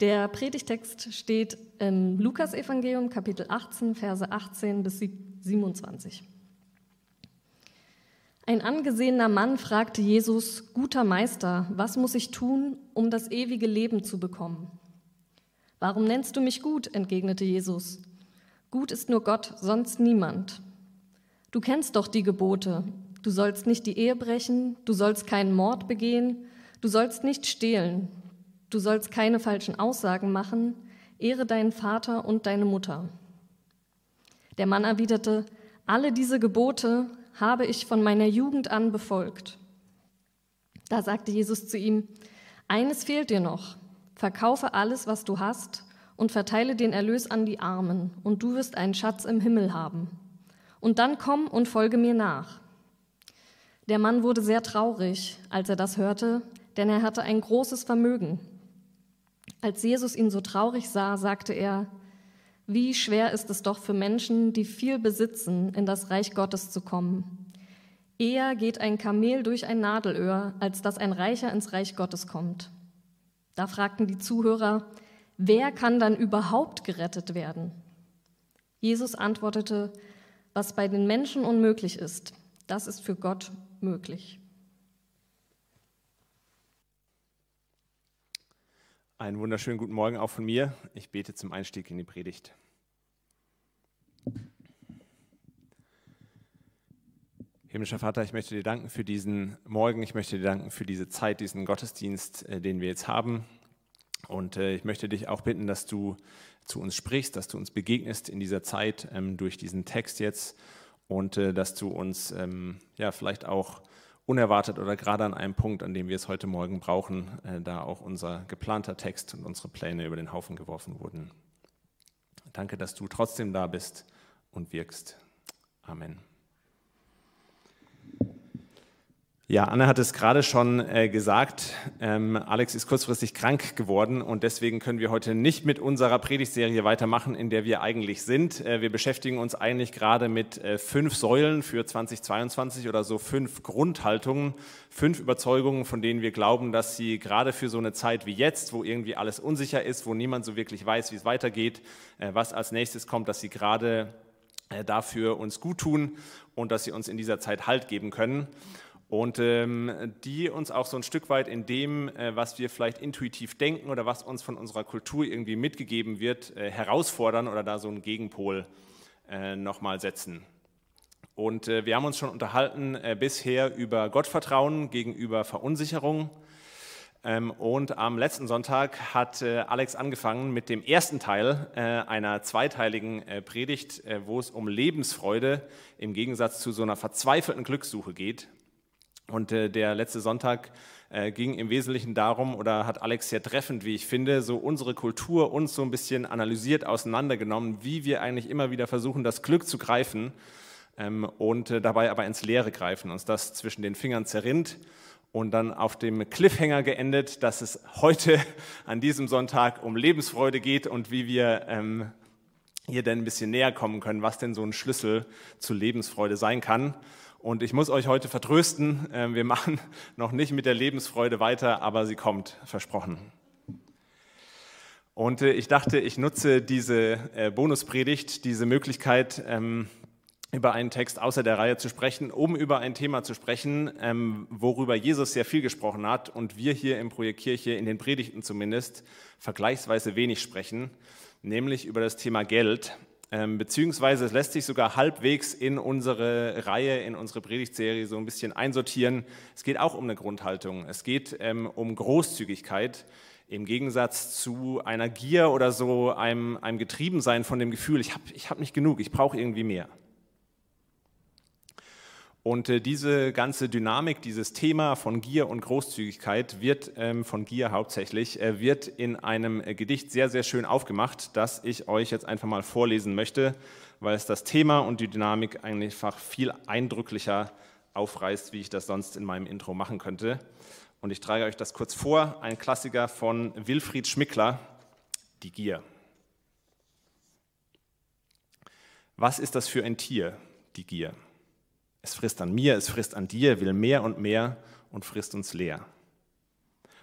Der Predigtext steht im Lukasevangelium Kapitel 18, Verse 18 bis 27. Ein angesehener Mann fragte Jesus, guter Meister, was muss ich tun, um das ewige Leben zu bekommen? Warum nennst du mich gut? entgegnete Jesus. Gut ist nur Gott, sonst niemand. Du kennst doch die Gebote. Du sollst nicht die Ehe brechen, du sollst keinen Mord begehen, du sollst nicht stehlen, Du sollst keine falschen Aussagen machen, ehre deinen Vater und deine Mutter. Der Mann erwiderte, alle diese Gebote habe ich von meiner Jugend an befolgt. Da sagte Jesus zu ihm, eines fehlt dir noch, verkaufe alles, was du hast, und verteile den Erlös an die Armen, und du wirst einen Schatz im Himmel haben. Und dann komm und folge mir nach. Der Mann wurde sehr traurig, als er das hörte, denn er hatte ein großes Vermögen. Als Jesus ihn so traurig sah, sagte er, wie schwer ist es doch für Menschen, die viel besitzen, in das Reich Gottes zu kommen. Eher geht ein Kamel durch ein Nadelöhr, als dass ein Reicher ins Reich Gottes kommt. Da fragten die Zuhörer, wer kann dann überhaupt gerettet werden? Jesus antwortete, was bei den Menschen unmöglich ist, das ist für Gott möglich. Einen wunderschönen guten Morgen auch von mir. Ich bete zum Einstieg in die Predigt. Himmlischer Vater, ich möchte dir danken für diesen Morgen. Ich möchte dir danken für diese Zeit, diesen Gottesdienst, äh, den wir jetzt haben. Und äh, ich möchte dich auch bitten, dass du zu uns sprichst, dass du uns begegnest in dieser Zeit ähm, durch diesen Text jetzt und äh, dass du uns ähm, ja vielleicht auch unerwartet oder gerade an einem Punkt, an dem wir es heute Morgen brauchen, äh, da auch unser geplanter Text und unsere Pläne über den Haufen geworfen wurden. Danke, dass du trotzdem da bist und wirkst. Amen. Ja, Anne hat es gerade schon äh, gesagt. Ähm, Alex ist kurzfristig krank geworden und deswegen können wir heute nicht mit unserer Predigtserie weitermachen, in der wir eigentlich sind. Äh, wir beschäftigen uns eigentlich gerade mit äh, fünf Säulen für 2022 oder so fünf Grundhaltungen, fünf Überzeugungen, von denen wir glauben, dass sie gerade für so eine Zeit wie jetzt, wo irgendwie alles unsicher ist, wo niemand so wirklich weiß, wie es weitergeht, äh, was als nächstes kommt, dass sie gerade äh, dafür uns gut tun und dass sie uns in dieser Zeit Halt geben können und ähm, die uns auch so ein Stück weit in dem, äh, was wir vielleicht intuitiv denken oder was uns von unserer Kultur irgendwie mitgegeben wird, äh, herausfordern oder da so einen Gegenpol äh, nochmal setzen. Und äh, wir haben uns schon unterhalten äh, bisher über Gottvertrauen gegenüber Verunsicherung. Ähm, und am letzten Sonntag hat äh, Alex angefangen mit dem ersten Teil einer zweiteiligen Predigt, wo es um Lebensfreude im Gegensatz zu so einer verzweifelten Glückssuche geht. Und äh, der letzte Sonntag äh, ging im Wesentlichen darum, oder hat Alex sehr treffend, wie ich finde, so unsere Kultur uns so ein bisschen analysiert, auseinandergenommen, wie wir eigentlich immer wieder versuchen, das Glück zu greifen ähm, und äh, dabei aber ins Leere greifen, uns das zwischen den Fingern zerrinnt und dann auf dem Cliffhanger geendet, dass es heute an diesem Sonntag um Lebensfreude geht und wie wir ähm, hier denn ein bisschen näher kommen können, was denn so ein Schlüssel zu Lebensfreude sein kann. Und ich muss euch heute vertrösten, ähm, wir machen noch nicht mit der Lebensfreude weiter, aber sie kommt, versprochen. Und äh, ich dachte, ich nutze diese äh, Bonuspredigt, diese Möglichkeit, ähm, über einen Text außer der Reihe zu sprechen, um über ein Thema zu sprechen, ähm, worüber Jesus sehr viel gesprochen hat und wir hier im Projekt Kirche, in den Predigten zumindest, vergleichsweise wenig sprechen, nämlich über das Thema Geld. Ähm, beziehungsweise es lässt sich sogar halbwegs in unsere Reihe, in unsere Predigtserie so ein bisschen einsortieren. Es geht auch um eine Grundhaltung. Es geht ähm, um Großzügigkeit im Gegensatz zu einer Gier oder so einem, einem Getriebensein von dem Gefühl, ich habe ich hab nicht genug, ich brauche irgendwie mehr. Und äh, diese ganze Dynamik, dieses Thema von Gier und Großzügigkeit wird ähm, von Gier hauptsächlich, äh, wird in einem äh, Gedicht sehr, sehr schön aufgemacht, das ich euch jetzt einfach mal vorlesen möchte, weil es das Thema und die Dynamik einfach viel eindrücklicher aufreißt, wie ich das sonst in meinem Intro machen könnte. Und ich trage euch das kurz vor, ein Klassiker von Wilfried Schmickler, Die Gier. Was ist das für ein Tier, die Gier? Es frisst an mir, es frisst an dir, will mehr und mehr und frisst uns leer.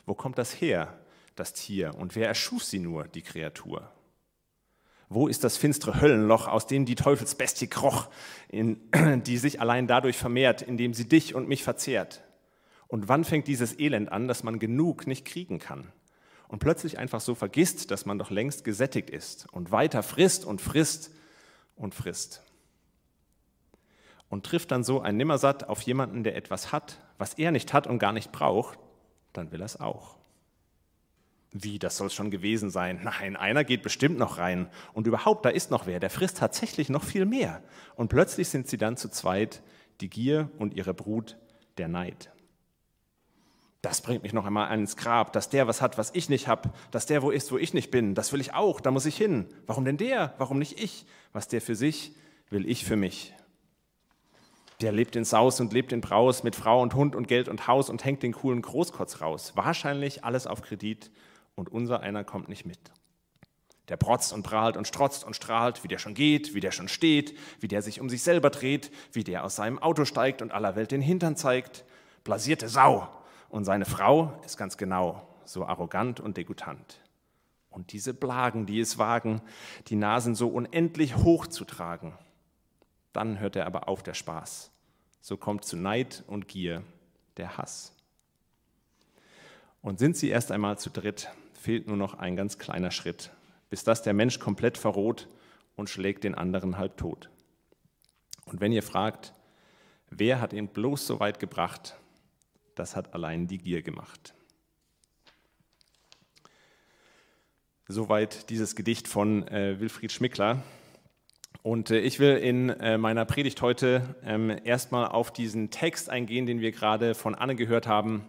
Wo kommt das her, das Tier, und wer erschuf sie nur, die Kreatur? Wo ist das finstere Höllenloch, aus dem die Teufelsbestie kroch, in, die sich allein dadurch vermehrt, indem sie dich und mich verzehrt? Und wann fängt dieses Elend an, dass man genug nicht kriegen kann? Und plötzlich einfach so vergisst, dass man doch längst gesättigt ist und weiter frisst und frisst und frisst. Und trifft dann so ein Nimmersatt auf jemanden, der etwas hat, was er nicht hat und gar nicht braucht, dann will er es auch. Wie, das soll schon gewesen sein? Nein, einer geht bestimmt noch rein. Und überhaupt, da ist noch wer, der frisst tatsächlich noch viel mehr. Und plötzlich sind sie dann zu zweit, die Gier und ihre Brut, der Neid. Das bringt mich noch einmal ans Grab, dass der was hat, was ich nicht habe, dass der wo ist, wo ich nicht bin. Das will ich auch, da muss ich hin. Warum denn der? Warum nicht ich? Was der für sich, will ich für mich. Der lebt in Saus und lebt in Braus mit Frau und Hund und Geld und Haus und hängt den coolen Großkotz raus. Wahrscheinlich alles auf Kredit und unser einer kommt nicht mit. Der protzt und prahlt und strotzt und strahlt, wie der schon geht, wie der schon steht, wie der sich um sich selber dreht, wie der aus seinem Auto steigt und aller Welt den Hintern zeigt. Blasierte Sau. Und seine Frau ist ganz genau so arrogant und degutant. Und diese Blagen, die es wagen, die Nasen so unendlich hoch zu tragen. Dann hört er aber auf der Spaß. So kommt zu Neid und Gier der Hass. Und sind sie erst einmal zu dritt, fehlt nur noch ein ganz kleiner Schritt, bis das der Mensch komplett verroht und schlägt den anderen halb tot. Und wenn ihr fragt, wer hat ihn bloß so weit gebracht, das hat allein die Gier gemacht. Soweit dieses Gedicht von äh, Wilfried Schmickler. Und äh, ich will in äh, meiner Predigt heute ähm, erstmal auf diesen Text eingehen, den wir gerade von Anne gehört haben,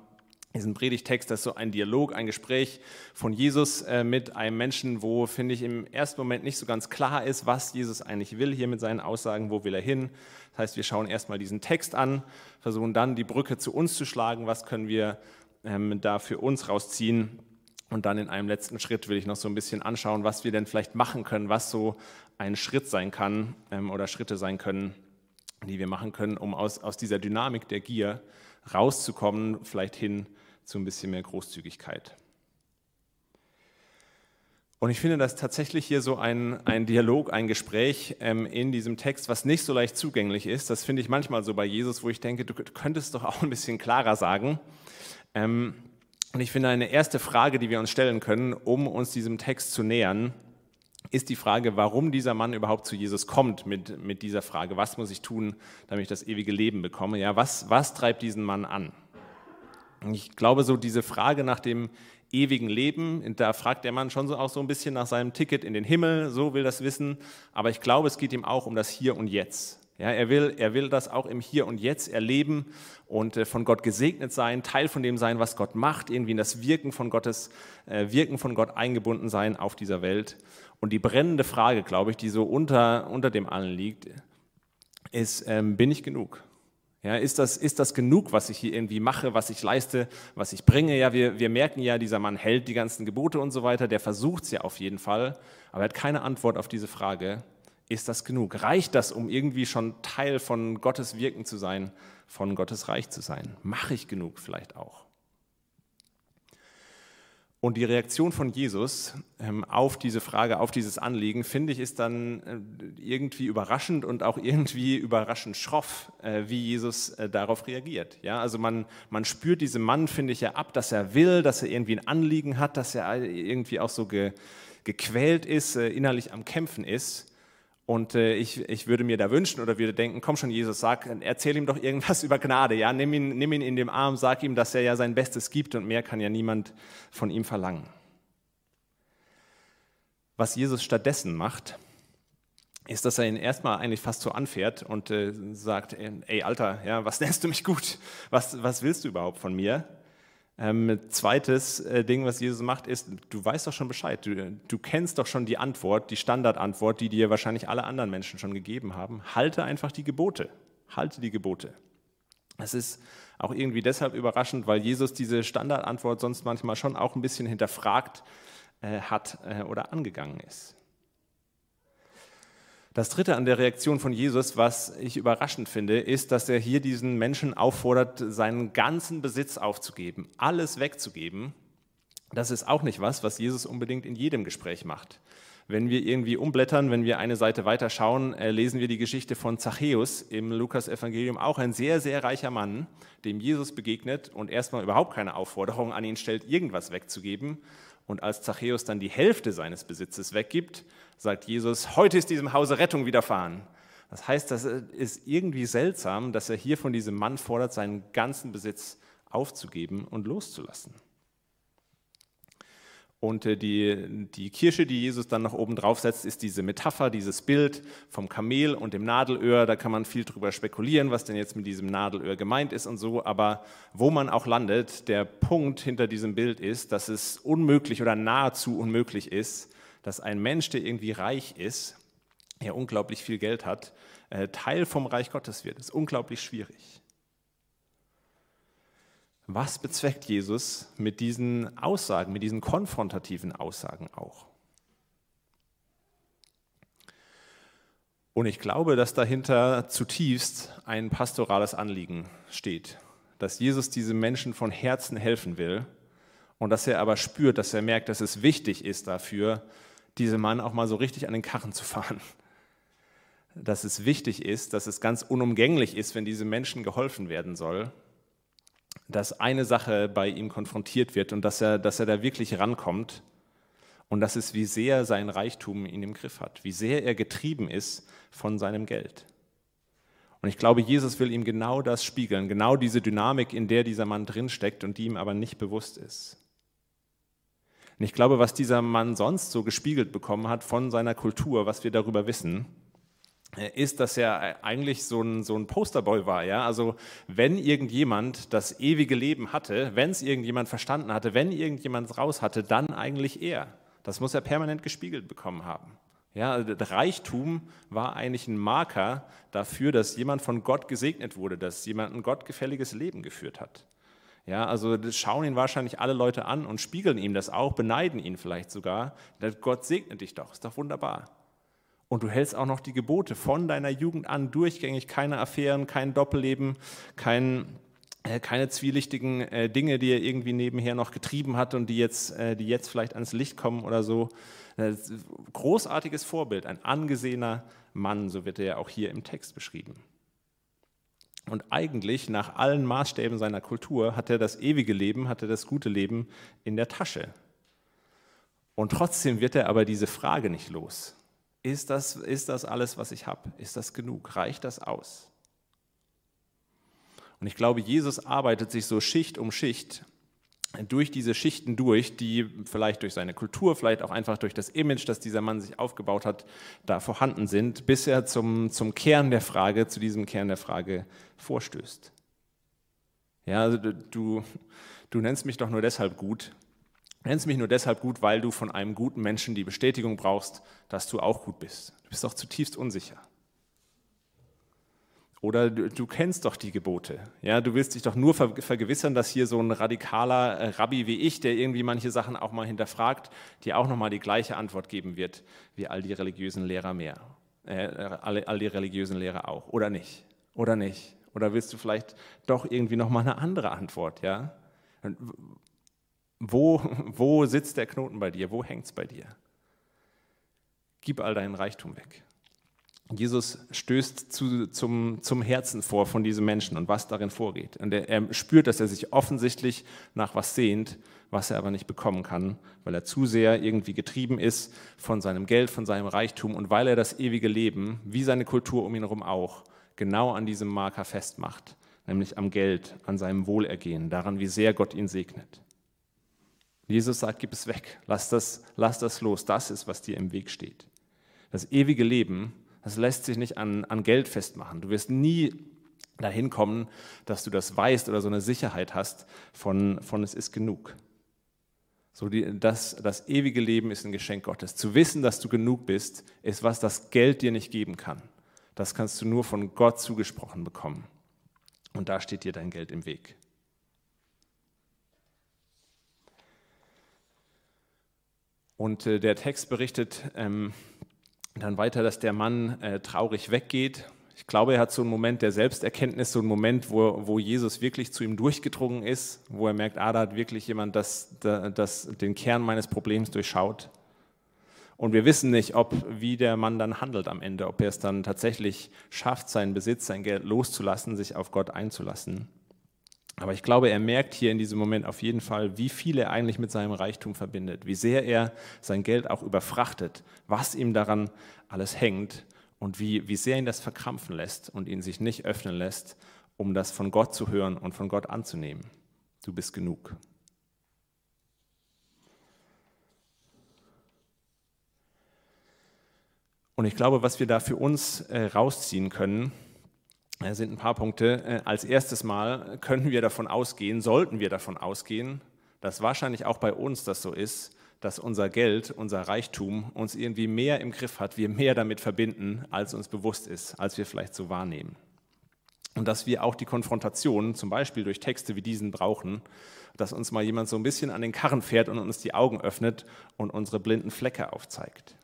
diesen Predigtext, das ist so ein Dialog, ein Gespräch von Jesus äh, mit einem Menschen, wo, finde ich, im ersten Moment nicht so ganz klar ist, was Jesus eigentlich will hier mit seinen Aussagen, wo will er hin. Das heißt, wir schauen erstmal diesen Text an, versuchen dann die Brücke zu uns zu schlagen, was können wir ähm, da für uns rausziehen. Und dann in einem letzten Schritt will ich noch so ein bisschen anschauen, was wir denn vielleicht machen können, was so ein Schritt sein kann ähm, oder Schritte sein können, die wir machen können, um aus, aus dieser Dynamik der Gier rauszukommen, vielleicht hin zu ein bisschen mehr Großzügigkeit. Und ich finde das tatsächlich hier so ein, ein Dialog, ein Gespräch ähm, in diesem Text, was nicht so leicht zugänglich ist. Das finde ich manchmal so bei Jesus, wo ich denke, du könntest doch auch ein bisschen klarer sagen. Ähm, und ich finde, eine erste Frage, die wir uns stellen können, um uns diesem Text zu nähern, ist die Frage, warum dieser Mann überhaupt zu Jesus kommt mit, mit dieser Frage, was muss ich tun, damit ich das ewige Leben bekomme? Ja, was, was treibt diesen Mann an? Ich glaube, so diese Frage nach dem ewigen Leben, da fragt der Mann schon so auch so ein bisschen nach seinem Ticket in den Himmel, so will das wissen. Aber ich glaube, es geht ihm auch um das Hier und Jetzt. Ja, er, will, er will das auch im Hier und Jetzt erleben und äh, von Gott gesegnet sein, Teil von dem sein, was Gott macht, irgendwie in das Wirken von Gottes, äh, Wirken von Gott eingebunden sein auf dieser Welt. Und die brennende Frage, glaube ich, die so unter, unter dem allen liegt, ist, ähm, bin ich genug? Ja, ist, das, ist das genug, was ich hier irgendwie mache, was ich leiste, was ich bringe? Ja, wir, wir merken ja, dieser Mann hält die ganzen Gebote und so weiter, der versucht es ja auf jeden Fall, aber er hat keine Antwort auf diese Frage, ist das genug? Reicht das, um irgendwie schon Teil von Gottes Wirken zu sein, von Gottes Reich zu sein? Mache ich genug vielleicht auch? Und die Reaktion von Jesus ähm, auf diese Frage, auf dieses Anliegen, finde ich, ist dann äh, irgendwie überraschend und auch irgendwie überraschend schroff, äh, wie Jesus äh, darauf reagiert. Ja, also man, man spürt diesem Mann, finde ich, ja ab, dass er will, dass er irgendwie ein Anliegen hat, dass er irgendwie auch so ge, gequält ist, innerlich am Kämpfen ist. Und äh, ich, ich würde mir da wünschen oder würde denken, komm schon Jesus, sag, erzähl ihm doch irgendwas über Gnade, ja, nimm ihn, nimm ihn in den Arm, sag ihm, dass er ja sein Bestes gibt und mehr kann ja niemand von ihm verlangen. Was Jesus stattdessen macht, ist, dass er ihn erstmal eigentlich fast so anfährt und äh, sagt, ey Alter, ja, was nennst du mich gut? Was, was willst du überhaupt von mir? Ähm, zweites äh, Ding, was Jesus macht, ist, du weißt doch schon Bescheid. Du, du kennst doch schon die Antwort, die Standardantwort, die dir wahrscheinlich alle anderen Menschen schon gegeben haben. Halte einfach die Gebote. Halte die Gebote. Es ist auch irgendwie deshalb überraschend, weil Jesus diese Standardantwort sonst manchmal schon auch ein bisschen hinterfragt äh, hat äh, oder angegangen ist. Das Dritte an der Reaktion von Jesus, was ich überraschend finde, ist, dass er hier diesen Menschen auffordert, seinen ganzen Besitz aufzugeben, alles wegzugeben das ist auch nicht was, was Jesus unbedingt in jedem Gespräch macht. Wenn wir irgendwie umblättern, wenn wir eine Seite weiter schauen, äh, lesen wir die Geschichte von Zachäus im Lukas-Evangelium. Auch ein sehr, sehr reicher Mann, dem Jesus begegnet und erstmal überhaupt keine Aufforderung an ihn stellt, irgendwas wegzugeben. Und als Zachäus dann die Hälfte seines Besitzes weggibt, sagt Jesus: Heute ist diesem Hause Rettung widerfahren. Das heißt, das ist irgendwie seltsam, dass er hier von diesem Mann fordert, seinen ganzen Besitz aufzugeben und loszulassen. Und äh, die, die Kirsche, die Jesus dann noch oben drauf setzt, ist diese Metapher, dieses Bild vom Kamel und dem Nadelöhr. Da kann man viel drüber spekulieren, was denn jetzt mit diesem Nadelöhr gemeint ist und so. Aber wo man auch landet, der Punkt hinter diesem Bild ist, dass es unmöglich oder nahezu unmöglich ist, dass ein Mensch, der irgendwie reich ist, der unglaublich viel Geld hat, äh, Teil vom Reich Gottes wird. Das ist unglaublich schwierig. Was bezweckt Jesus mit diesen Aussagen, mit diesen konfrontativen Aussagen auch? Und ich glaube, dass dahinter zutiefst ein pastorales Anliegen steht, dass Jesus diesem Menschen von Herzen helfen will und dass er aber spürt, dass er merkt, dass es wichtig ist dafür, diesem Mann auch mal so richtig an den Karren zu fahren. Dass es wichtig ist, dass es ganz unumgänglich ist, wenn diesem Menschen geholfen werden soll dass eine Sache bei ihm konfrontiert wird und dass er, dass er da wirklich rankommt. Und das ist, wie sehr sein Reichtum ihn im Griff hat, wie sehr er getrieben ist von seinem Geld. Und ich glaube, Jesus will ihm genau das spiegeln, genau diese Dynamik, in der dieser Mann drinsteckt und die ihm aber nicht bewusst ist. Und ich glaube, was dieser Mann sonst so gespiegelt bekommen hat von seiner Kultur, was wir darüber wissen, ist, dass er eigentlich so ein, so ein Posterboy war. Ja? Also wenn irgendjemand das ewige Leben hatte, wenn es irgendjemand verstanden hatte, wenn irgendjemand raus hatte, dann eigentlich er. Das muss er permanent gespiegelt bekommen haben. Ja, also Reichtum war eigentlich ein Marker dafür, dass jemand von Gott gesegnet wurde, dass jemand ein gottgefälliges Leben geführt hat. Ja, also schauen ihn wahrscheinlich alle Leute an und spiegeln ihm das auch, beneiden ihn vielleicht sogar. Gott segnet dich doch, ist doch wunderbar. Und du hältst auch noch die Gebote von deiner Jugend an durchgängig, keine Affären, kein Doppelleben, kein, äh, keine zwielichtigen äh, Dinge, die er irgendwie nebenher noch getrieben hat und die jetzt, äh, die jetzt vielleicht ans Licht kommen oder so. großartiges Vorbild, ein angesehener Mann, so wird er ja auch hier im Text beschrieben. Und eigentlich nach allen Maßstäben seiner Kultur hat er das ewige Leben, hat er das gute Leben in der Tasche. Und trotzdem wird er aber diese Frage nicht los. Ist das, ist das alles, was ich habe? Ist das genug? Reicht das aus? Und ich glaube, Jesus arbeitet sich so Schicht um Schicht durch diese Schichten durch, die vielleicht durch seine Kultur, vielleicht auch einfach durch das Image, das dieser Mann sich aufgebaut hat, da vorhanden sind, bis er zum, zum Kern der Frage, zu diesem Kern der Frage vorstößt. Ja, also du, du nennst mich doch nur deshalb gut, nennst mich nur deshalb gut, weil du von einem guten Menschen die Bestätigung brauchst, dass du auch gut bist. Du bist doch zutiefst unsicher. Oder du, du, kennst doch die Gebote. Ja, du willst dich doch nur vergewissern, dass hier so ein radikaler äh, Rabbi wie ich, der irgendwie manche Sachen auch mal hinterfragt, dir auch nochmal die gleiche Antwort geben wird wie all die religiösen Lehrer mehr. Äh, all, all die religiösen Lehrer auch. Oder nicht? Oder nicht? Oder willst du vielleicht doch irgendwie nochmal eine andere Antwort? Ja? Wo, wo sitzt der Knoten bei dir? Wo hängt es bei dir? Gib all deinen Reichtum weg. Jesus stößt zu, zum, zum Herzen vor von diesem Menschen und was darin vorgeht. Und er, er spürt, dass er sich offensichtlich nach was sehnt, was er aber nicht bekommen kann, weil er zu sehr irgendwie getrieben ist von seinem Geld, von seinem Reichtum und weil er das ewige Leben, wie seine Kultur um ihn herum auch, genau an diesem Marker festmacht, nämlich am Geld, an seinem Wohlergehen, daran, wie sehr Gott ihn segnet. Jesus sagt, gib es weg, lass das, lass das los, das ist, was dir im Weg steht. Das ewige Leben, das lässt sich nicht an, an Geld festmachen. Du wirst nie dahin kommen, dass du das weißt oder so eine Sicherheit hast von, von es ist genug. So die, das, das ewige Leben ist ein Geschenk Gottes. Zu wissen, dass du genug bist, ist was das Geld dir nicht geben kann. Das kannst du nur von Gott zugesprochen bekommen. Und da steht dir dein Geld im Weg. Und äh, der Text berichtet ähm, dann weiter, dass der Mann äh, traurig weggeht. Ich glaube, er hat so einen Moment der Selbsterkenntnis, so einen Moment, wo, wo Jesus wirklich zu ihm durchgedrungen ist, wo er merkt, ah, da hat wirklich jemand das, das, den Kern meines Problems durchschaut. Und wir wissen nicht, ob, wie der Mann dann handelt am Ende, ob er es dann tatsächlich schafft, seinen Besitz, sein Geld loszulassen, sich auf Gott einzulassen. Aber ich glaube, er merkt hier in diesem Moment auf jeden Fall, wie viel er eigentlich mit seinem Reichtum verbindet, wie sehr er sein Geld auch überfrachtet, was ihm daran alles hängt und wie, wie sehr ihn das verkrampfen lässt und ihn sich nicht öffnen lässt, um das von Gott zu hören und von Gott anzunehmen. Du bist genug. Und ich glaube, was wir da für uns äh, rausziehen können, sind ein paar Punkte. Äh, als erstes Mal können wir davon ausgehen, sollten wir davon ausgehen, dass wahrscheinlich auch bei uns das so ist, dass unser Geld, unser Reichtum uns irgendwie mehr im Griff hat, wir mehr damit verbinden, als uns bewusst ist, als wir vielleicht so wahrnehmen. Und dass wir auch die Konfrontation, zum Beispiel durch Texte wie diesen, brauchen, dass uns mal jemand so ein bisschen an den Karren fährt und uns die Augen öffnet und unsere blinden Flecke aufzeigt.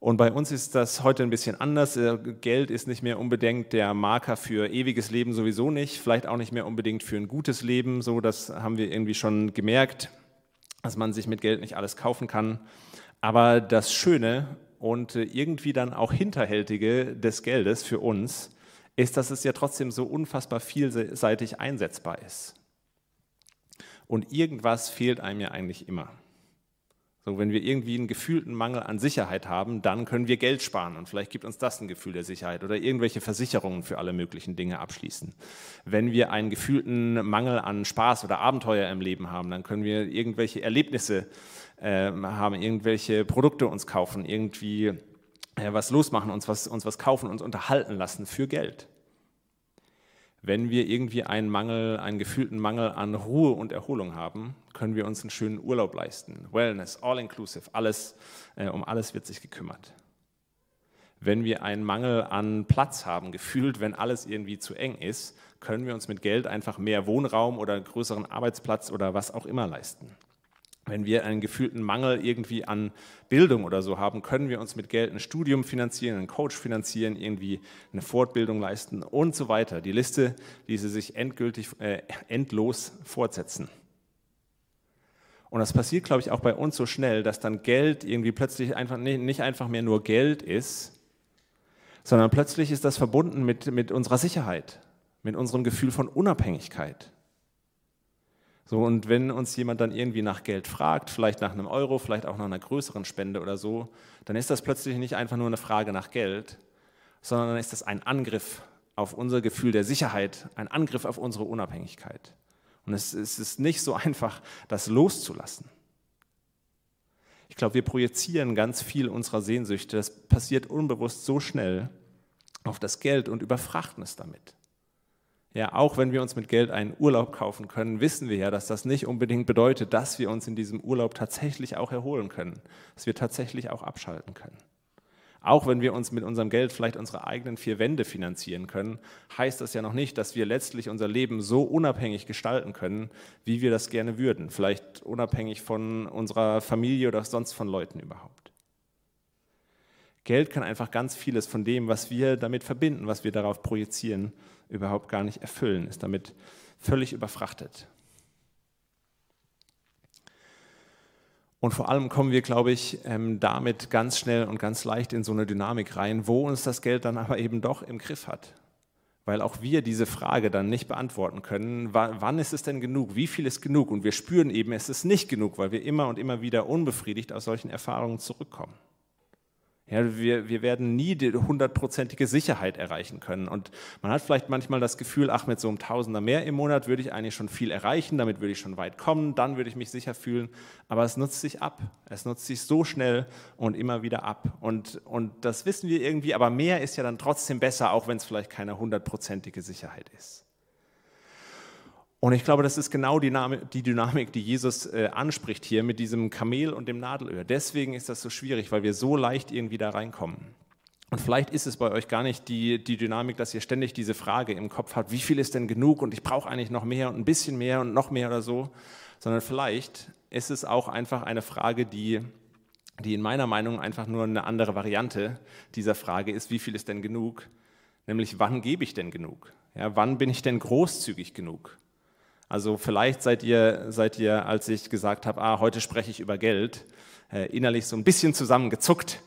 Und bei uns ist das heute ein bisschen anders. Äh, Geld ist nicht mehr unbedingt der Marker für ewiges Leben sowieso nicht, vielleicht auch nicht mehr unbedingt für ein gutes Leben. So, das haben wir irgendwie schon gemerkt, dass man sich mit Geld nicht alles kaufen kann. Aber das Schöne und äh, irgendwie dann auch Hinterhältige des Geldes für uns ist, dass es ja trotzdem so unfassbar vielseitig einsetzbar ist. Und irgendwas fehlt einem ja eigentlich immer. Wenn wir irgendwie einen gefühlten Mangel an Sicherheit haben, dann können wir Geld sparen und vielleicht gibt uns das ein Gefühl der Sicherheit oder irgendwelche Versicherungen für alle möglichen Dinge abschließen. Wenn wir einen gefühlten Mangel an Spaß oder Abenteuer im Leben haben, dann können wir irgendwelche Erlebnisse äh, haben, irgendwelche Produkte uns kaufen, irgendwie äh, was losmachen, uns was, uns was kaufen, uns unterhalten lassen für Geld wenn wir irgendwie einen Mangel, einen gefühlten Mangel an Ruhe und Erholung haben, können wir uns einen schönen Urlaub leisten. Wellness, all inclusive, alles, äh, um alles wird sich gekümmert. Wenn wir einen Mangel an Platz haben, gefühlt, wenn alles irgendwie zu eng ist, können wir uns mit Geld einfach mehr Wohnraum oder einen größeren Arbeitsplatz oder was auch immer leisten. Wenn wir einen gefühlten Mangel irgendwie an Bildung oder so haben, können wir uns mit Geld ein Studium finanzieren, einen Coach finanzieren, irgendwie eine Fortbildung leisten und so weiter. Die Liste ließe sich endgültig, äh, endlos fortsetzen. Und das passiert, glaube ich, auch bei uns so schnell, dass dann Geld irgendwie plötzlich einfach nicht einfach mehr nur Geld ist, sondern plötzlich ist das verbunden mit, mit unserer Sicherheit, mit unserem Gefühl von Unabhängigkeit. So, und wenn uns jemand dann irgendwie nach Geld fragt, vielleicht nach einem Euro, vielleicht auch nach einer größeren Spende oder so, dann ist das plötzlich nicht einfach nur eine Frage nach Geld, sondern dann ist das ein Angriff auf unser Gefühl der Sicherheit, ein Angriff auf unsere Unabhängigkeit. Und es, ist nicht so einfach, das loszulassen. Ich glaube, wir projizieren ganz viel unserer Sehnsüchte. Das passiert unbewusst so schnell auf das Geld und überfrachten es damit. Ja, auch wenn wir uns mit Geld einen Urlaub kaufen können, wissen wir ja, dass das nicht unbedingt bedeutet, dass wir uns in diesem Urlaub tatsächlich auch erholen können, dass wir tatsächlich auch abschalten können. Auch wenn wir uns mit unserem Geld vielleicht unsere eigenen vier Wände finanzieren können, heißt das ja noch nicht, dass wir letztlich unser Leben so unabhängig gestalten können, wie wir das gerne würden. Vielleicht unabhängig von unserer Familie oder sonst von Leuten überhaupt. Geld kann einfach ganz vieles von dem, was wir damit verbinden, was wir darauf projizieren, überhaupt gar nicht erfüllen, ist damit völlig überfrachtet. Und vor allem kommen wir, glaube ich, ähm, damit ganz schnell und ganz leicht in so eine Dynamik rein, wo uns das Geld dann aber eben doch im Griff hat. Weil auch wir diese Frage dann nicht beantworten können, wann ist es denn genug, wie viel ist genug? Und wir spüren eben, es ist nicht genug, weil wir immer und immer wieder unbefriedigt aus solchen Erfahrungen zurückkommen. Ja, wir, wir werden nie die hundertprozentige Sicherheit erreichen können. Und man hat vielleicht manchmal das Gefühl, ach, mit so einem Tausender mehr im Monat würde ich eigentlich schon viel erreichen, damit würde ich schon weit kommen, dann würde ich mich sicher fühlen. Aber es nutzt sich ab. Es nutzt sich so schnell und immer wieder ab. Und, und das wissen wir irgendwie, aber mehr ist ja dann trotzdem besser, auch wenn es vielleicht keine hundertprozentige Sicherheit ist. Und ich glaube, das ist genau die, Dynamik, die Jesus äh, anspricht hier mit diesem Kamel und dem Nadelöhr. Deswegen ist das so schwierig, weil wir so leicht irgendwie da reinkommen. Und vielleicht ist es bei euch gar nicht die, die Dynamik, dass ihr ständig diese Frage im Kopf habt, wie viel ist denn genug und ich brauche eigentlich noch mehr und ein bisschen mehr und noch mehr oder so, sondern vielleicht ist es auch einfach eine Frage, die die in meiner Meinung einfach nur eine andere Variante dieser Frage ist, wie viel ist denn genug? Nämlich, wann gebe ich denn genug? Ja, wann bin ich denn großzügig genug? Also vielleicht seid ihr, seid ihr als ich gesagt habe, ah, heute spreche ich über Geld, äh, innerlich so ein bisschen zusammengezuckt.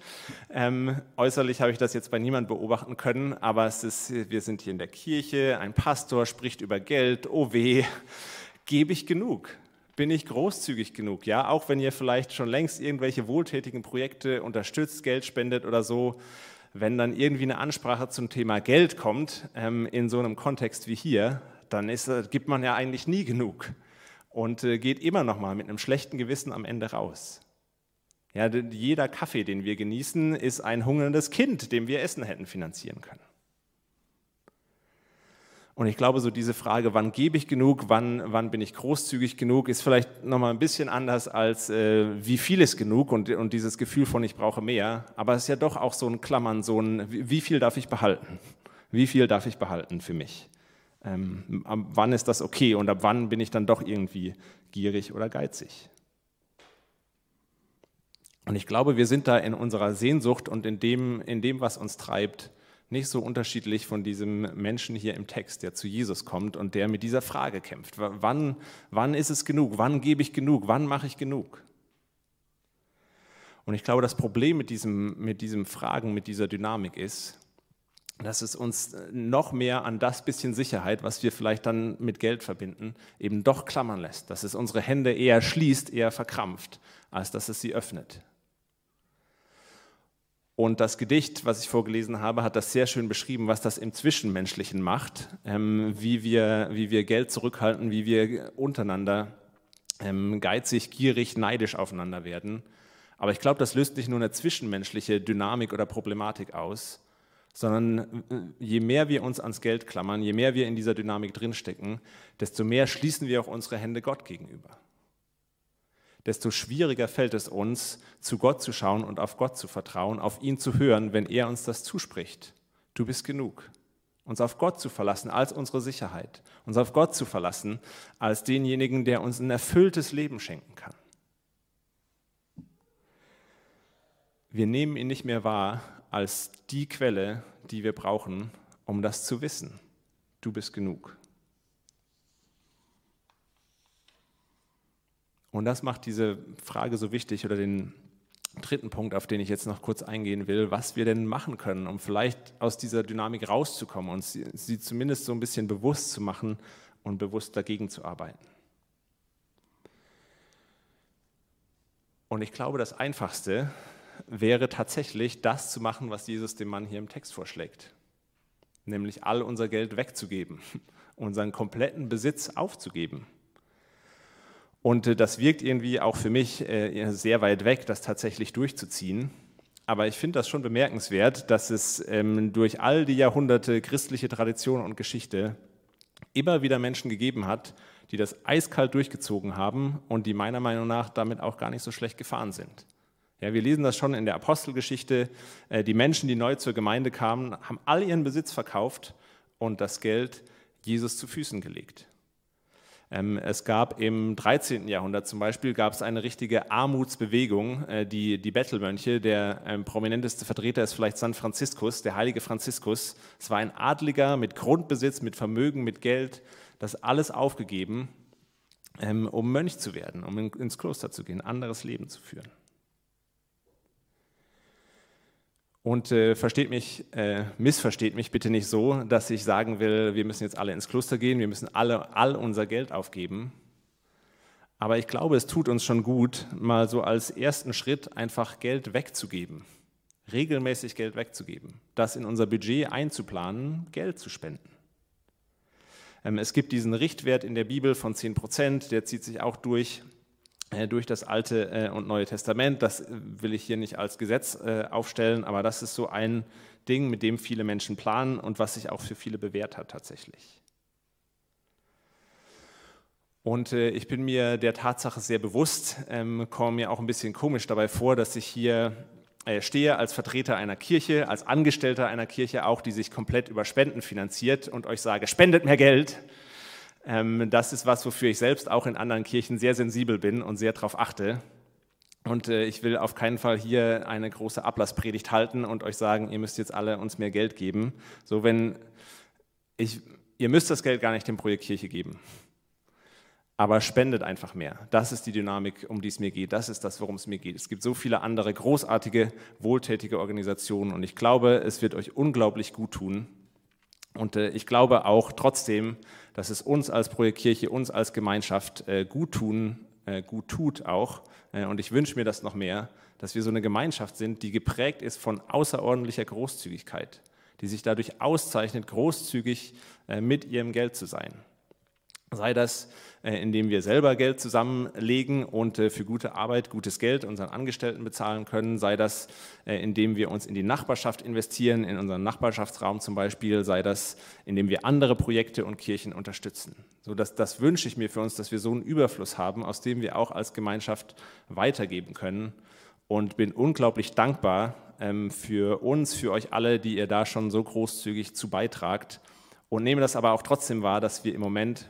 Ähm, äußerlich habe ich das jetzt bei niemandem beobachten können, aber es ist, wir sind hier in der Kirche, ein Pastor spricht über Geld, oh weh, gebe ich genug? Bin ich großzügig genug? Ja, auch wenn ihr vielleicht schon längst irgendwelche wohltätigen Projekte unterstützt, Geld spendet oder so, wenn dann irgendwie eine Ansprache zum Thema Geld kommt, ähm, in so einem Kontext wie hier, dann ist, äh, gibt man ja eigentlich nie genug und äh, geht immer noch mal mit einem schlechten Gewissen am Ende raus. Ja, jeder Kaffee, den wir genießen, ist ein hungerndes Kind, dem wir Essen hätten finanzieren können. Und ich glaube, so diese Frage, wann gebe ich genug, wann, wann bin ich großzügig genug, ist vielleicht nochmal ein bisschen anders als äh, wie viel ist genug und, und dieses Gefühl von ich brauche mehr. Aber es ist ja doch auch so ein Klammern, so ein wie viel darf ich behalten? Wie viel darf ich behalten für mich? Ähm, ab wann ist das okay und ab wann bin ich dann doch irgendwie gierig oder geizig? Und ich glaube, wir sind da in unserer Sehnsucht und in dem, in dem, was uns treibt, nicht so unterschiedlich von diesem Menschen hier im Text, der zu Jesus kommt und der mit dieser Frage kämpft. Wann, wann ist es genug? Wann gebe ich genug? Wann mache ich genug? Und ich glaube, das Problem mit diesem, mit diesem Fragen, mit dieser Dynamik ist, dass es uns noch mehr an das bisschen Sicherheit, was wir vielleicht dann mit Geld verbinden, eben doch klammern lässt. Dass es unsere Hände eher schließt, eher verkrampft, als dass es sie öffnet. Und das Gedicht, was ich vorgelesen habe, hat das sehr schön beschrieben, was das im Zwischenmenschlichen macht, ähm, wie, wir, wie wir Geld zurückhalten, wie wir untereinander ähm, geizig, gierig, neidisch aufeinander werden. Aber ich glaube, das löst nicht nur eine zwischenmenschliche Dynamik oder Problematik aus, sondern äh, je mehr wir uns ans Geld klammern, je mehr wir in dieser Dynamik drinstecken, desto mehr schließen wir auch unsere Hände Gott gegenüber desto schwieriger fällt es uns, zu Gott zu schauen und auf Gott zu vertrauen, auf ihn zu hören, wenn er uns das zuspricht. Du bist genug. Uns auf Gott zu verlassen als unsere Sicherheit. Uns auf Gott zu verlassen als denjenigen, der uns ein erfülltes Leben schenken kann. Wir nehmen ihn nicht mehr wahr als die Quelle, die wir brauchen, um das zu wissen. Du bist genug. Und das macht diese Frage so wichtig oder den dritten Punkt, auf den ich jetzt noch kurz eingehen will, was wir denn machen können, um vielleicht aus dieser Dynamik rauszukommen und sie, sie zumindest so ein bisschen bewusst zu machen und bewusst dagegen zu arbeiten. Und ich glaube, das Einfachste wäre tatsächlich das zu machen, was Jesus dem Mann hier im Text vorschlägt, nämlich all unser Geld wegzugeben, unseren kompletten Besitz aufzugeben. Und äh, das wirkt irgendwie auch für mich äh, sehr weit weg, das tatsächlich durchzuziehen. Aber ich finde das schon bemerkenswert, dass es ähm, durch all die Jahrhunderte christliche Tradition und Geschichte immer wieder Menschen gegeben hat, die das eiskalt durchgezogen haben und die meiner Meinung nach damit auch gar nicht so schlecht gefahren sind. Ja, wir lesen das schon in der Apostelgeschichte. Äh, die Menschen, die neu zur Gemeinde kamen, haben all ihren Besitz verkauft und das Geld Jesus zu Füßen gelegt. Ähm, es gab im 13. Jahrhundert zum Beispiel gab es eine richtige Armutsbewegung, äh, die, die Bettelmönche. Der ähm, prominenteste Vertreter ist vielleicht San Franziskus, der heilige Franziskus. Es war ein Adliger mit Grundbesitz, mit Vermögen, mit Geld, das alles aufgegeben, ähm, um Mönch zu werden, um ins Kloster zu gehen, anderes Leben zu führen. Und äh, versteht mich, äh, missversteht mich bitte nicht so, dass ich sagen will, wir müssen jetzt alle ins Kloster gehen, wir müssen alle all unser Geld aufgeben. Aber ich glaube, es tut uns schon gut, mal so als ersten Schritt einfach Geld wegzugeben, regelmäßig Geld wegzugeben, das in unser Budget einzuplanen, Geld zu spenden. Ähm, es gibt diesen Richtwert in der Bibel von 10 Prozent, der zieht sich auch durch. Äh, durch das Alte äh, und Neue Testament. Das äh, will ich hier nicht als Gesetz aufstellen, aber das ist so ein Ding, mit dem viele Menschen planen und was sich auch für viele bewährt hat tatsächlich. Und ich bin mir der Tatsache sehr bewusst, ähm, komme mir auch ein bisschen komisch dabei vor, dass ich hier stehe als Vertreter einer Kirche, als Angestellter einer Kirche auch, die sich komplett über Spenden finanziert und euch sage, spendet mehr Geld. Ähm, das ist was, wofür ich selbst auch in anderen Kirchen sehr sensibel bin und sehr darauf achte. Und äh, ich will auf keinen Fall hier eine große Ablasspredigt halten und euch sagen, ihr müsst jetzt alle uns mehr Geld geben. So, wenn ich, ihr müsst das Geld gar nicht dem Projekt Kirche geben. Aber spendet einfach mehr. Das ist die Dynamik, um die es mir geht. Das ist das, worum es mir geht. Es gibt so viele andere großartige, wohltätige Organisationen und ich glaube, es wird euch unglaublich gut tun. Und äh, ich glaube auch trotzdem, dass es uns als Projekt Kirche, uns als Gemeinschaft äh, gut tun äh, gut tut auch. Und ich wünsche mir das noch mehr, dass wir so eine Gemeinschaft sind, die geprägt ist von außerordentlicher Großzügigkeit, die sich dadurch auszeichnet, großzügig mit ihrem Geld zu sein. Sei das, äh, indem wir selber Geld zusammenlegen und äh, für gute Arbeit gutes Geld unseren Angestellten bezahlen können, sei das, äh, indem wir uns in die Nachbarschaft investieren, in unseren Nachbarschaftsraum zum Beispiel, sei das, indem wir andere Projekte und Kirchen unterstützen. So, das, das wünsche ich mir für uns, dass wir so einen Überfluss haben, aus dem wir auch als Gemeinschaft weitergeben können. Und bin unglaublich dankbar ähm, für uns, für euch alle, die ihr da schon so großzügig zu beitragt. Und nehme das aber auch trotzdem wahr, dass wir im Moment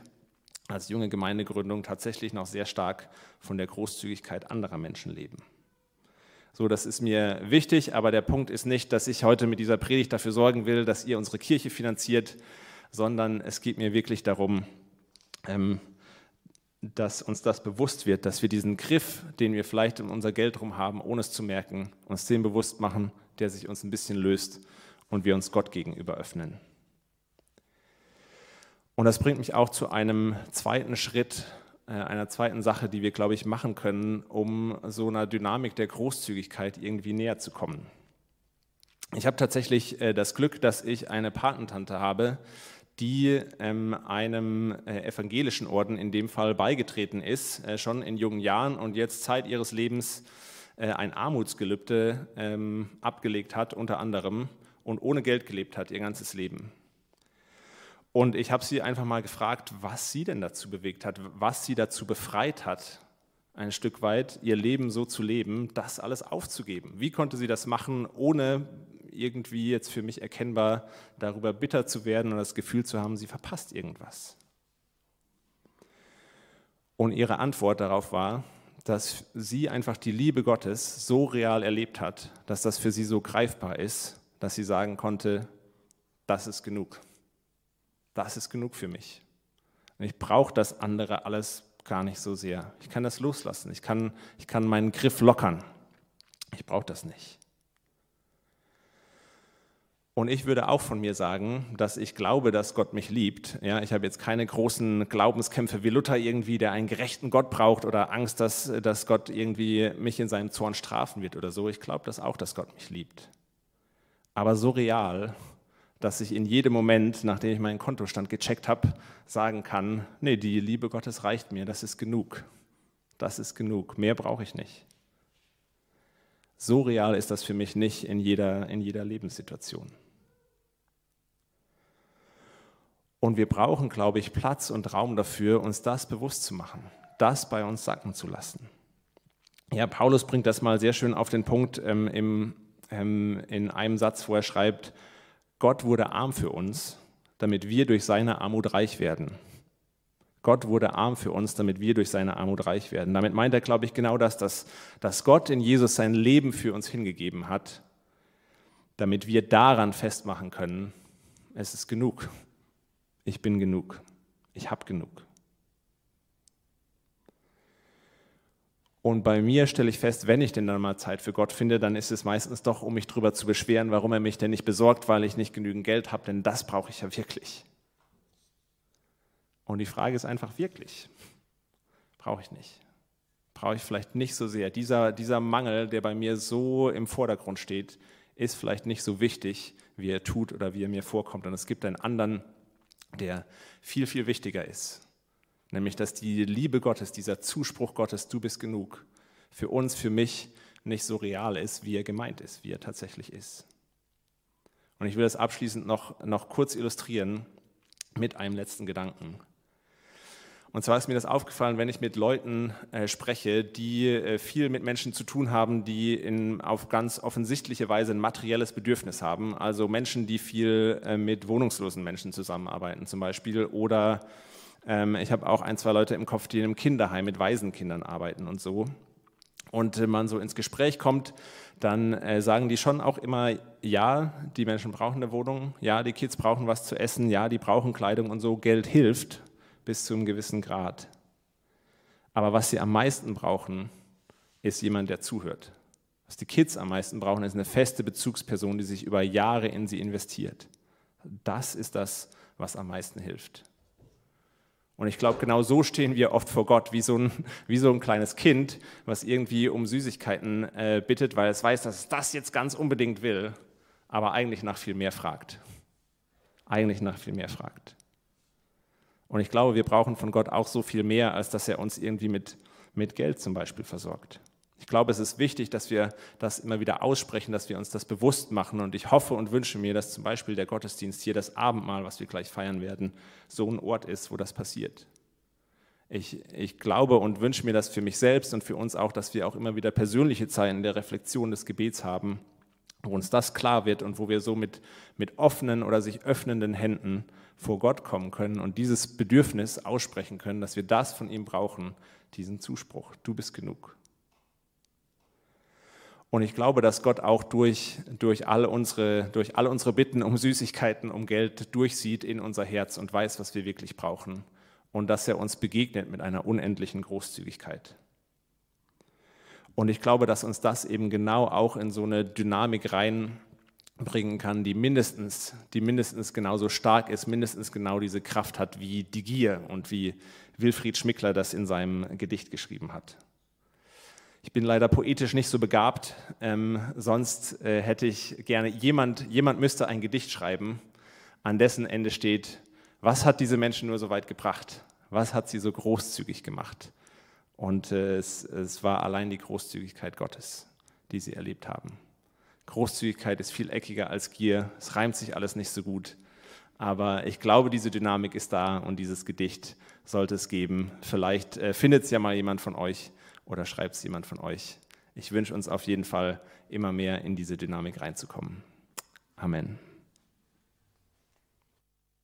als junge Gemeindegründung tatsächlich noch sehr stark von der Großzügigkeit anderer Menschen leben. So, das ist mir wichtig, aber der Punkt ist nicht, dass ich heute mit dieser Predigt dafür sorgen will, dass ihr unsere Kirche finanziert, sondern es geht mir wirklich darum, ähm, dass uns das bewusst wird, dass wir diesen Griff, den wir vielleicht um unser Geld rum haben, ohne es zu merken, uns den bewusst machen, der sich uns ein bisschen löst und wir uns Gott gegenüber öffnen. Und das bringt mich auch zu einem zweiten Schritt, äh, einer zweiten Sache, die wir, glaube ich, machen können, um so einer Dynamik der Großzügigkeit irgendwie näher zu kommen. Ich habe tatsächlich äh, das Glück, dass ich eine Patentante habe, die ähm, einem äh, evangelischen Orden in dem Fall beigetreten ist, schon in jungen Jahren und jetzt Zeit ihres Lebens ein Armutsgelübde ähm, abgelegt hat, unter anderem, und ohne Geld gelebt hat ihr ganzes Leben. Und ich habe sie einfach mal gefragt, was sie denn dazu bewegt hat, was sie dazu befreit hat, ein Stück weit ihr Leben so zu leben, das alles aufzugeben. Wie konnte sie das machen, ohne irgendwie jetzt für mich erkennbar darüber bitter zu werden und das Gefühl zu haben, sie verpasst irgendwas? Und ihre Antwort darauf war, dass sie einfach die Liebe Gottes so real erlebt hat, dass das für sie so greifbar ist, dass sie sagen konnte, das ist genug das ist genug für mich. Und ich brauche das andere alles gar nicht so sehr. Ich kann das loslassen. Ich kann, ich kann meinen Griff lockern. Ich brauche das nicht. Und ich würde auch von mir sagen, dass ich glaube, dass Gott mich liebt. Ja, ich habe jetzt keine großen Glaubenskämpfe wie Luther irgendwie, der einen gerechten Gott braucht oder Angst, dass, dass Gott irgendwie mich in seinem Zorn strafen wird oder so. Ich glaube das auch, dass Gott mich liebt. Aber so real dass ich in jedem Moment, nachdem ich meinen Kontostand gecheckt habe, sagen kann, nee, die Liebe Gottes reicht mir, das ist genug. Das ist genug, mehr brauche ich nicht. So real ist das für mich nicht in jeder, in jeder Lebenssituation. Und wir brauchen, glaube ich, Platz und Raum dafür, uns das bewusst zu machen, das bei uns sacken zu lassen. Ja, Paulus bringt das mal sehr schön auf den Punkt ähm, im, ähm, in einem Satz, wo er schreibt, Gott wurde arm für uns, damit wir durch seine Armut reich werden. Gott wurde arm für uns, damit wir durch seine Armut reich werden. Damit meint er, glaube ich, genau das, dass, dass Gott in Jesus sein Leben für uns hingegeben hat, damit wir daran festmachen können, es ist genug. Ich bin genug. Ich habe genug. Und bei mir stelle ich fest, wenn ich denn dann mal Zeit für Gott finde, dann ist es meistens doch, um mich darüber zu beschweren, warum er mich denn nicht besorgt, weil ich nicht genügend Geld habe, denn das brauche ich ja wirklich. Und die Frage ist einfach wirklich, brauche ich nicht. Brauche ich vielleicht nicht so sehr. Dieser, dieser Mangel, der bei mir so im Vordergrund steht, ist vielleicht nicht so wichtig, wie er tut oder wie er mir vorkommt. Und es gibt einen anderen, der viel, viel wichtiger ist nämlich dass die Liebe Gottes, dieser Zuspruch Gottes, du bist genug, für uns, für mich nicht so real ist, wie er gemeint ist, wie er tatsächlich ist. Und ich will das abschließend noch, noch kurz illustrieren mit einem letzten Gedanken. Und zwar ist mir das aufgefallen, wenn ich mit Leuten äh, spreche, die äh, viel mit Menschen zu tun haben, die in, auf ganz offensichtliche Weise ein materielles Bedürfnis haben. Also Menschen, die viel äh, mit wohnungslosen Menschen zusammenarbeiten zum Beispiel oder ähm, ich habe auch ein, zwei Leute im Kopf, die in einem Kinderheim mit Waisenkindern arbeiten und so. und äh, man so ins Gespräch kommt, dann äh, sagen die schon auch immer, ja, die Menschen brauchen eine Wohnung, ja, die Kids brauchen was zu essen, ja, die brauchen Kleidung und so, Geld hilft bis zu einem gewissen Grad. Aber was sie am meisten brauchen, ist jemand, der zuhört. Was die Kids am meisten brauchen, ist eine feste Bezugsperson, die sich über Jahre in sie investiert. Das ist das, was am meisten hilft. Und ich glaube, genau so stehen wir oft vor Gott, wie so ein, wie so ein kleines Kind, was irgendwie um Süßigkeiten äh, bittet, weil es weiß, dass es das jetzt ganz unbedingt will, aber eigentlich nach viel mehr fragt. Eigentlich nach viel mehr fragt. Und ich glaube, wir brauchen von Gott auch so viel mehr, als dass er uns irgendwie mit, mit Geld zum Beispiel versorgt. Ich glaube, es ist wichtig, dass wir das immer wieder aussprechen, dass wir uns das bewusst machen. Und ich hoffe und wünsche mir, dass zum Beispiel der Gottesdienst hier, das Abendmahl, was wir gleich feiern werden, so ein Ort ist, wo das passiert. Ich, ich glaube und wünsche mir das für mich selbst und für uns auch, dass wir auch immer wieder persönliche Zeiten der Reflexion des Gebets haben, wo uns das klar wird und wo wir so mit, mit offenen oder sich öffnenden Händen vor Gott kommen können und dieses Bedürfnis aussprechen können, dass wir das von ihm brauchen, diesen Zuspruch. Du bist genug. Und ich glaube, dass Gott auch durch, durch, alle unsere, durch alle unsere Bitten um Süßigkeiten, um Geld durchsieht in unser Herz und weiß, was wir wirklich brauchen. Und dass er uns begegnet mit einer unendlichen Großzügigkeit. Und ich glaube, dass uns das eben genau auch in so eine Dynamik reinbringen kann, die mindestens, die mindestens genauso stark ist, mindestens genau diese Kraft hat wie die Gier und wie Wilfried Schmickler das in seinem Gedicht geschrieben hat. Ich bin leider poetisch nicht so begabt, ähm, sonst äh, hätte ich gerne, jemand, jemand müsste ein Gedicht schreiben, an dessen Ende steht, was hat diese Menschen nur so weit gebracht? Was hat sie so großzügig gemacht? Und äh, es, es war allein die Großzügigkeit Gottes, die sie erlebt haben. Großzügigkeit ist viel eckiger als Gier. Es reimt sich alles nicht so gut. Aber ich glaube, diese Dynamik ist da und dieses Gedicht sollte es geben. Vielleicht äh, findet es ja mal jemand von euch oder schreibt es jemand von euch. Ich wünsche uns auf jeden Fall immer mehr in diese Dynamik reinzukommen. Amen.